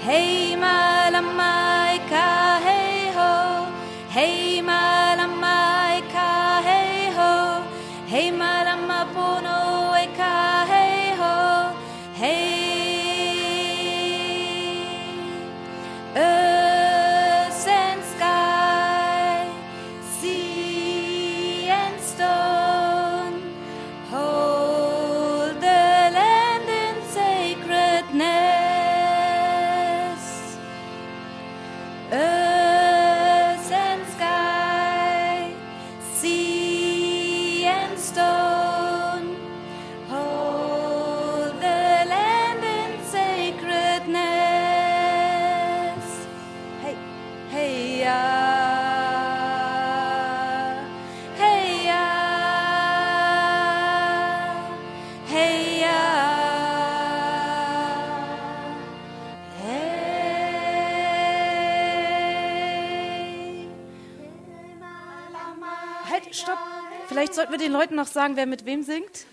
Hey malamaika, hey ho. Hey malamaika, hey ho. Hey malamapono Halt, stopp. Vielleicht sollten wir den Leuten noch sagen, wer mit wem singt.